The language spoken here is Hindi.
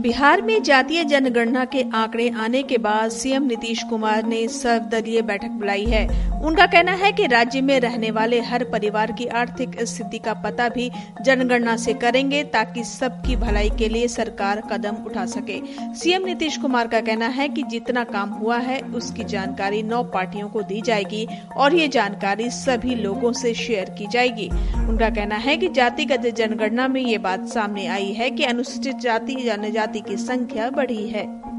बिहार में जातीय जनगणना के आंकड़े आने के बाद सीएम नीतीश कुमार ने सर्वदलीय बैठक बुलाई है। उनका कहना है कि राज्य में रहने वाले हर परिवार की आर्थिक स्थिति का पता भी जनगणना से करेंगे ताकि सबकी भलाई के लिए सरकार कदम उठा सके। सीएम नीतीश कुमार का कहना है कि जितना काम हुआ है, उसकी जानकारी नौ पार्टियों को दी जाएगी और ये जानकारी सभी लोगों से शेयर की जाएगी। उनका कहना है कि जातिगत जनगणना में ये बात सामने आई है कि अनुसूचित जाति जनजाति जाति की संख्या बढ़ी है।